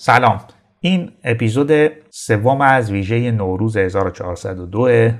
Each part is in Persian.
سلام این اپیزود سوم از ویژه نوروز 1402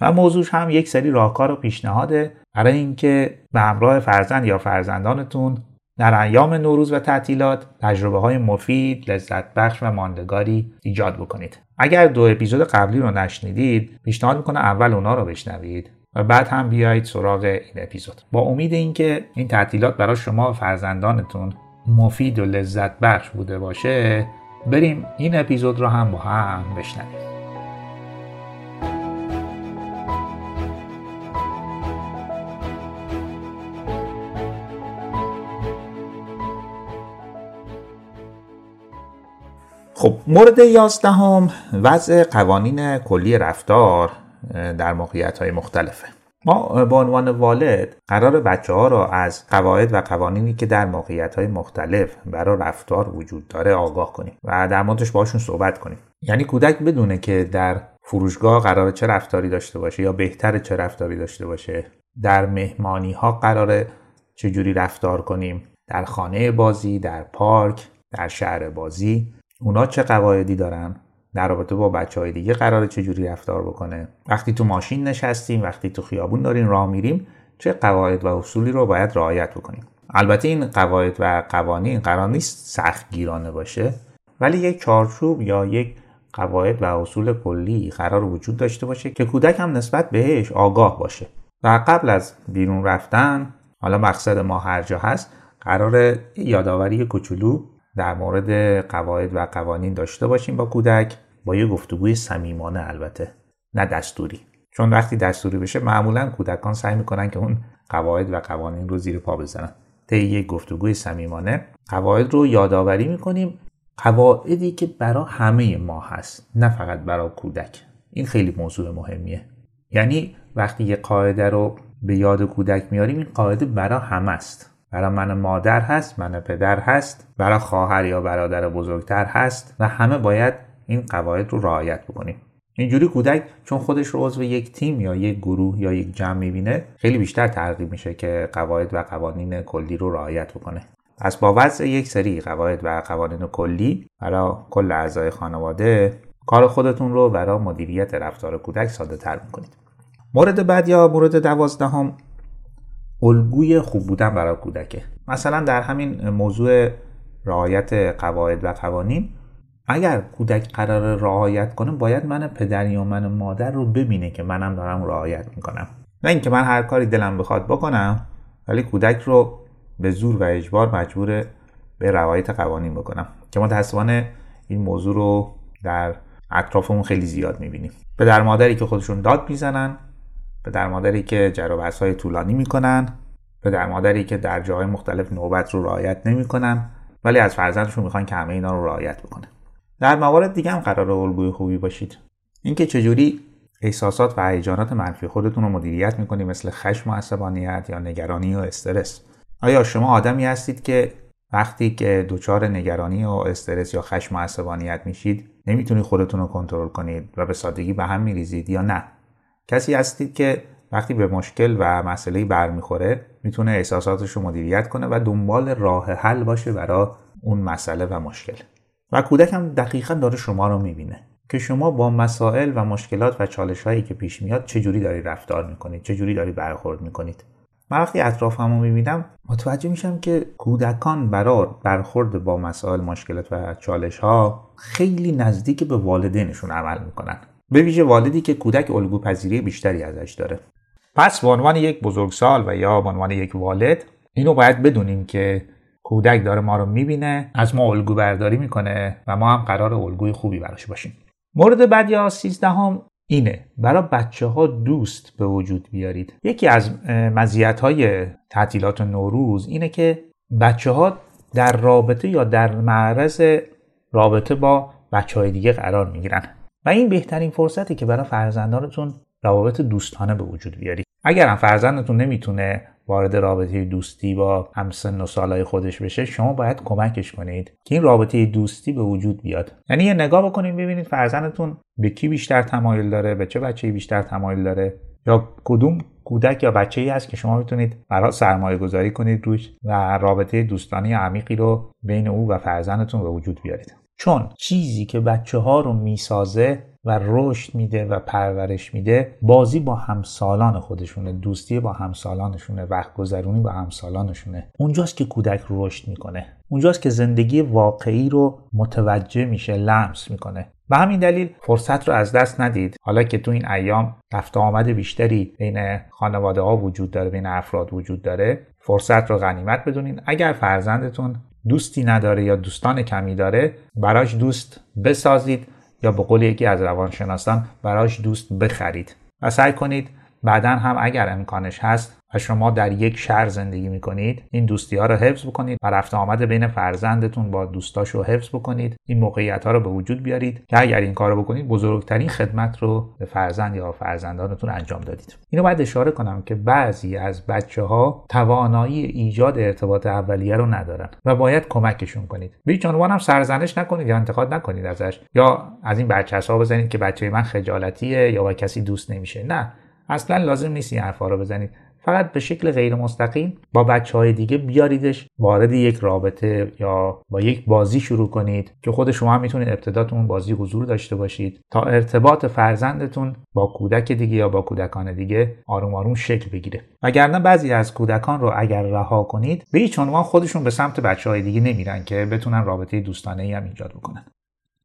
و موضوعش هم یک سری راهکار و پیشنهاده برای اینکه به همراه فرزند یا فرزندانتون در ایام نوروز و تعطیلات تجربه های مفید، لذت بخش و ماندگاری ایجاد بکنید. اگر دو اپیزود قبلی رو نشنیدید، پیشنهاد می‌کنم اول اونا رو بشنوید و بعد هم بیایید سراغ این اپیزود. با امید اینکه این تعطیلات برای شما و فرزندانتون مفید و لذت بخش بوده باشه، بریم این اپیزود رو هم با هم بشنویم. خب مورد یازدهم وضع قوانین کلی رفتار در موقعیت های مختلفه ما به عنوان والد قرار بچه ها را از قواعد و قوانینی که در موقعیت های مختلف برای رفتار وجود داره آگاه کنیم و در موردش باشون صحبت کنیم. یعنی کودک بدونه که در فروشگاه قرار چه رفتاری داشته باشه یا بهتر چه رفتاری داشته باشه. در مهمانی ها قراره چجوری رفتار کنیم؟ در خانه بازی در پارک در شهر بازی. اونا چه قواعدی دارن؟ در رابطه با بچه های دیگه قراره چجوری رفتار بکنه. وقتی تو ماشین نشستیم وقتی تو خیابون داریم راه میریم چه قواعد و اصولی رو باید رعایت بکنیم. البته این قواعد و قوانین قرار نیست سخت گیرانه باشه ولی یک چارچوب یا یک قواعد و اصول کلی قرار وجود داشته باشه که کودک هم نسبت بهش آگاه باشه. و قبل از بیرون رفتن حالا مقصد ما هر جا هست قرار یادآوری کوچولو در مورد قواعد و قوانین داشته باشیم با کودک. با یه گفتگوی صمیمانه البته نه دستوری. چون وقتی دستوری بشه معمولا کودکان سعی می‌کنن که اون قواعد و قوانین رو زیر پا بزنن. طی یک گفتگوی صمیمانه قواعد رو یادآوری می‌کنیم. قواعدی که برای همه ما هست نه فقط برای کودک. این خیلی موضوع مهمیه. یعنی وقتی یه قاعده رو به یاد کودک میاریم این قاعده برای همه است. برای من مادر هست من پدر هست برای خواهر یا برادر بزرگتر هست و همه باید این قواعد رو رعایت بکنیم. اینجوری کودک چون خودش رو عضو یک تیم یا یک گروه یا یک جمع می‌بینه خیلی بیشتر ترغیب میشه که قواعد و قوانین کلی رو رعایت بکنه. پس با وضع یک سری قواعد و قوانین کلی برای کل اعضای خانواده کار خودتون رو برای مدیریت رفتار کودک ساده تر می‌کنید. مورد بعد یا مورد دوازدهم الگوی خوب بودن برای کودکه. مثلا در همین موضوع رعایت قواعد و قوانین اگر کودک قرار رعایت کنه باید من پدر یا من مادر رو ببینه که منم دارم رعایت می‌کنم. نه اینکه من هر کاری دلم بخواد بکنم ولی کودک رو به زور و اجبار مجبور به رعایت قوانین بکنم. که متاسفانه این موضوع رو در اطرافمون خیلی زیاد می‌بینیم. پدر مادری که خودشون داد می‌زنن پدر مادری که جر های طولانی می‌کنن پدر مادری که در جاهای مختلف نوبت رو رعایت نمی‌کنن ولی از فرزندشون می‌خوان که همه اینا رو رعایت بکنه. در موارد دیگه هم قرار الگوی خوبی باشید. اینکه چجوری احساسات و هیجانات منفی خودتون رو مدیریت می‌کنید مثل خشم و عصبانیت یا نگرانی و استرس. آیا شما آدمی هستید که وقتی که دچار نگرانی و استرس یا خشم و عصبانیت میشید نمی‌تونید خودتون رو کنترل کنید و به سادگی به هم میریزید یا نه؟ کسی هستید که وقتی به مشکل و مسئله برمیخوره می‌تونه احساساتش رو مدیریت کنه و دنبال راه حل باشه برای اون مسئله و مشکل. و کودک هم دقیقا داره شما رو می‌بینه که شما با مسائل و مشکلات و چالش هایی که پیش میاد چجوری داری رفتار می‌کنید چجوری داری برخورد می‌کنید. من وقتی اطرافم رو می‌بینم متوجه میشم که کودکان برای برخورد با مسائل مشکلات و چالش ها خیلی نزدیک به والدینشون عمل می‌کنن. به ویژه والدی که کودک الگو پذیری بیشتری ازش داره. پس به عنوان یک بزرگسال و یا به عنوان یک والد اینو باید بدونیم که کودک داره ما رو می‌بینه از ما الگو برداری می‌کنه و ما هم قرار الگوی خوبی براش باشیم. مورد بعد یا سیزدهم اینه. برای بچه ها دوست به وجود بیارید. یکی از مزیت های تعطیلات نوروز اینه که بچه ها در رابطه یا در معرض رابطه با بچه های دیگه قرار می‌گیرن. و این بهترین فرصتی که برای فرزندانتون روابط دوستانه به وجود بیارید. اگر هم فرزندتون نمی‌تونه وارد رابطه دوستی با همسن و سالهای خودش بشه شما باید کمکش کنید که این رابطه دوستی به وجود بیاد. یعنی یه نگاه بکنید ببینید فرزندتون به کی بیشتر تمایل داره به چه بچه بیشتر تمایل داره یا کدوم کودک یا بچه ای هست که شما می‌تونید برای سرمایه گذاری کنید روش و رابطه دوستانی عمیقی رو بین او و فرزندتون به وجود بیارید. چون چیزی که بچه ها رو می‌سازه و رشد میده و پرورش میده بازی با همسالان خودشونه دوستی با همسالانشونه وقت گذرونی با همسالانشونه. اونجاست که کودک رشد می‌کنه. اونجاست که زندگی واقعی رو متوجه میشه لمس می‌کنه. به همین دلیل فرصت رو از دست ندید. حالا که تو این ایام رفت آمد بیشتری بین خانواده ها وجود داره بین افراد وجود داره فرصت رو غنیمت بدونین. اگر فرزندتون دوستی نداره یا دوستان کمی داره براش دوست بسازید یا به قول یکی از روانشناسان براش دوست بخرید. و سعی کنید بعدا هم اگر امکانش هست و شما در یک شهر زندگی می‌کنید این دوستی ها رو حفظ بکنید و رفت آمد بین فرزندتون با دوستاش رو حفظ بکنید. این موقعیت ها رو به وجود بیارید که اگر این کار رو بکنید بزرگترین خدمت رو به فرزند یا فرزندانتون انجام دادید. اینو باید اشاره کنم که بعضی از بچه ها توانایی ایجاد ارتباط اولیه رو ندارن و باید کمکشون کنید. به هیچ هم سرزنش نکنید یا انتقاد نکنید ازش یا از این بچه ها بزنید که بچه من خجالتیه یا با کسی دوست نمیشه. نه. اصلا لازم نیست این حرفا رو بزنید. فقط به شکل غیر مستقیم با بچه های دیگه بیاریدش وارد یک رابطه یا با یک بازی شروع کنید که خود شما هم می‌تونید ابتدا بازی حضور داشته باشید تا ارتباط فرزندتون با کودک دیگه یا با کودکان دیگه آروم آروم شکل بگیره. وگرنه بعضی از کودکان رو اگر رها کنید به هیچ عنوان خودشون به سمت بچه های دیگه نمیرن که بتونن رابطه دوستانه ای هم ایجاد بکنن.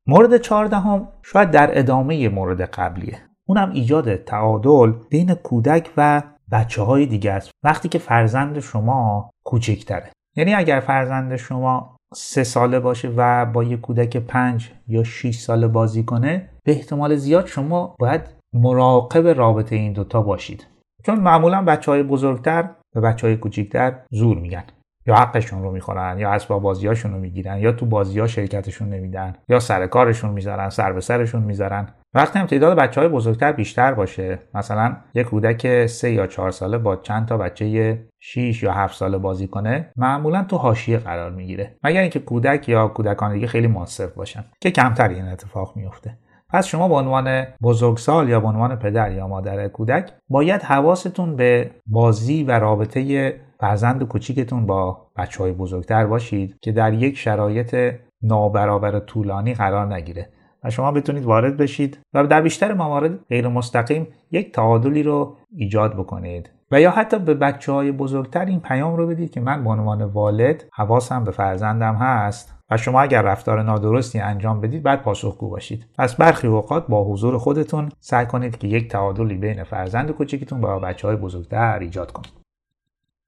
مورد چهاردهم شاید در ادامه مورد قبلیه. اونم ایجاد تعادل بین کودک و بچه های دیگه است. وقتی که فرزند شما کوچکتره. یعنی اگر فرزند شما سه ساله باشه و با یه کودک پنج یا 6 ساله بازی کنه به احتمال زیاد شما باید مراقب رابطه این دوتا باشید. چون معمولا بچه های بزرگتر به بچه های کوچیکتر زور میگن. یا حقشون رو می‌خورن یا اسباب بازیاشون رو می‌گیرن یا تو بازی ها شرکتشون نمیدن یا سر کارشون می‌ذارن سر به سرشون می‌ذارن. وقتی هم تعداد بچه های بزرگتر بیشتر باشه. مثلا یک کودک سه یا چهار ساله با چند تا بچه 6 یا 7 ساله بازی کنه معمولا تو حاشیه قرار می‌گیره. مگر اینکه کودک یا کودکان دیگه خیلی موثر باشن که کمتر این اتفاق میفته پس شما به عنوان بزرگسال یا به عنوان پدر یا مادر کودک باید حواستون به بازی و رابطه فرزند کوچیکتون با بچه های بزرگتر باشید که در یک شرایط نابرابر طولانی قرار نگیره. و شما بتونید وارد بشید و در بیشتر موارد غیر مستقیم یک تعادلی رو ایجاد بکنید. و یا حتی به بچه های بزرگتر این پیام رو بدید که من به عنوان والد حواسم به فرزندم هست و شما اگر رفتار نادرستی انجام بدید بعد پاسخگو باشید. پس برخی اوقات با حضور خودتون سعی کنید که یک تعادلی بین فرزند کوچکتون با بچه های بزرگتر ایجاد کنید.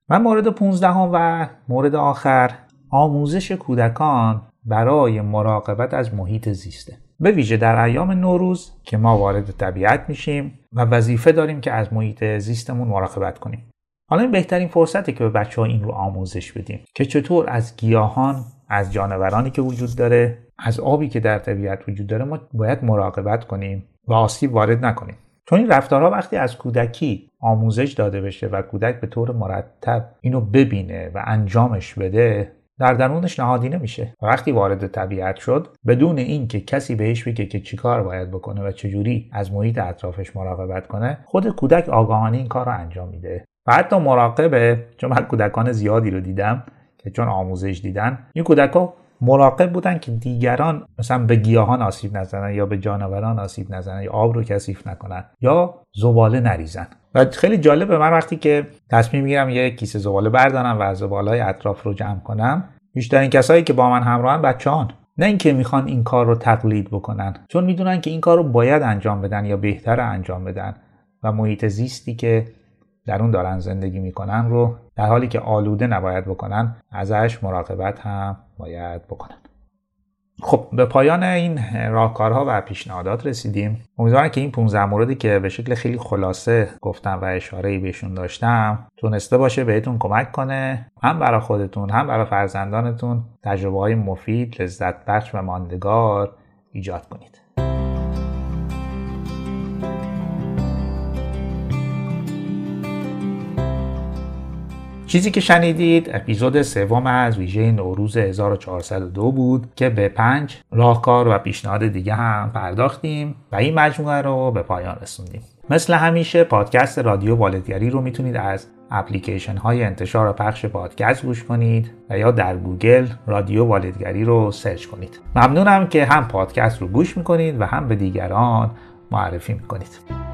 و مورد 15 و مورد آخر آموزش کودکان برای مراقبت از محیط زیسته. به ویژه در ایام نوروز که ما وارد طبیعت میشیم و وظیفه داریم که از محیط زیستمون مراقبت کنیم. حالا این بهترین فرصته که به بچه ها این رو آموزش بدیم که چطور از گیاهان از جانورانی که وجود داره از آبی که در طبیعت وجود داره ما باید مراقبت کنیم و آسیب وارد نکنیم. چون این رفتارها وقتی از کودکی آموزش داده بشه و کودک به طور مرتب اینو ببینه و انجامش بده در درونش نهادینه میشه و وقتی وارد طبیعت شد بدون اینکه کسی بهش بگه که چیکار باید بکنه و چجوری از محیط اطرافش مراقبت کنه خود کودک آگاهانه این کار رو انجام میده. و حتی مراقبه چون من کودکان زیادی رو دیدم که چون آموزش دیدن این کودک مراقب بودن که دیگران مثلا به گیاهان آسیب نزنن یا به جانوران آسیب نزنن یا آب رو کثیف نکنن یا زباله نریزن. و خیلی جالبه من وقتی که تصمیم می‌گیرم یه کیسه زباله بردارم و زباله های اطراف رو جمع کنم بیشترین کسایی که با من همراهن بچه‌هان. نه اینکه می‌خوان این کار رو تقلید بکنن چون می‌دونن که این کار رو باید انجام بدن یا بهتر انجام بدن و محیط زیستی که در اون دارن زندگی می‌کنن رو در حالی که آلوده نباید بکنن ازش مراقبت هم باید بکنن. خب به پایان این راهکارها و پیشنهادات رسیدیم. امیدوارم که این 15 موردی که به شکل خیلی خلاصه گفتم و اشاره بهشون داشتم تونسته باشه بهتون کمک کنه. هم برای خودتون هم برای فرزندانتون تجربه های مفید لذت بخش و ماندگار ایجاد کنید. چیزی که شنیدید اپیزود سوم از ویژه نوروز 1402 بود که به پنج راهکار و پیشنهاد دیگه هم پرداختیم و این مجموعه رو به پایان رسوندیم. مثل همیشه پادکست رادیو والدگری رو می‌تونید از اپلیکیشن های انتشار و پخش پادکست گوش کنید و یا در گوگل رادیو والدگری رو search کنید. ممنونم که هم پادکست رو گوش می‌کنید و هم به دیگران معرفی می‌کنید.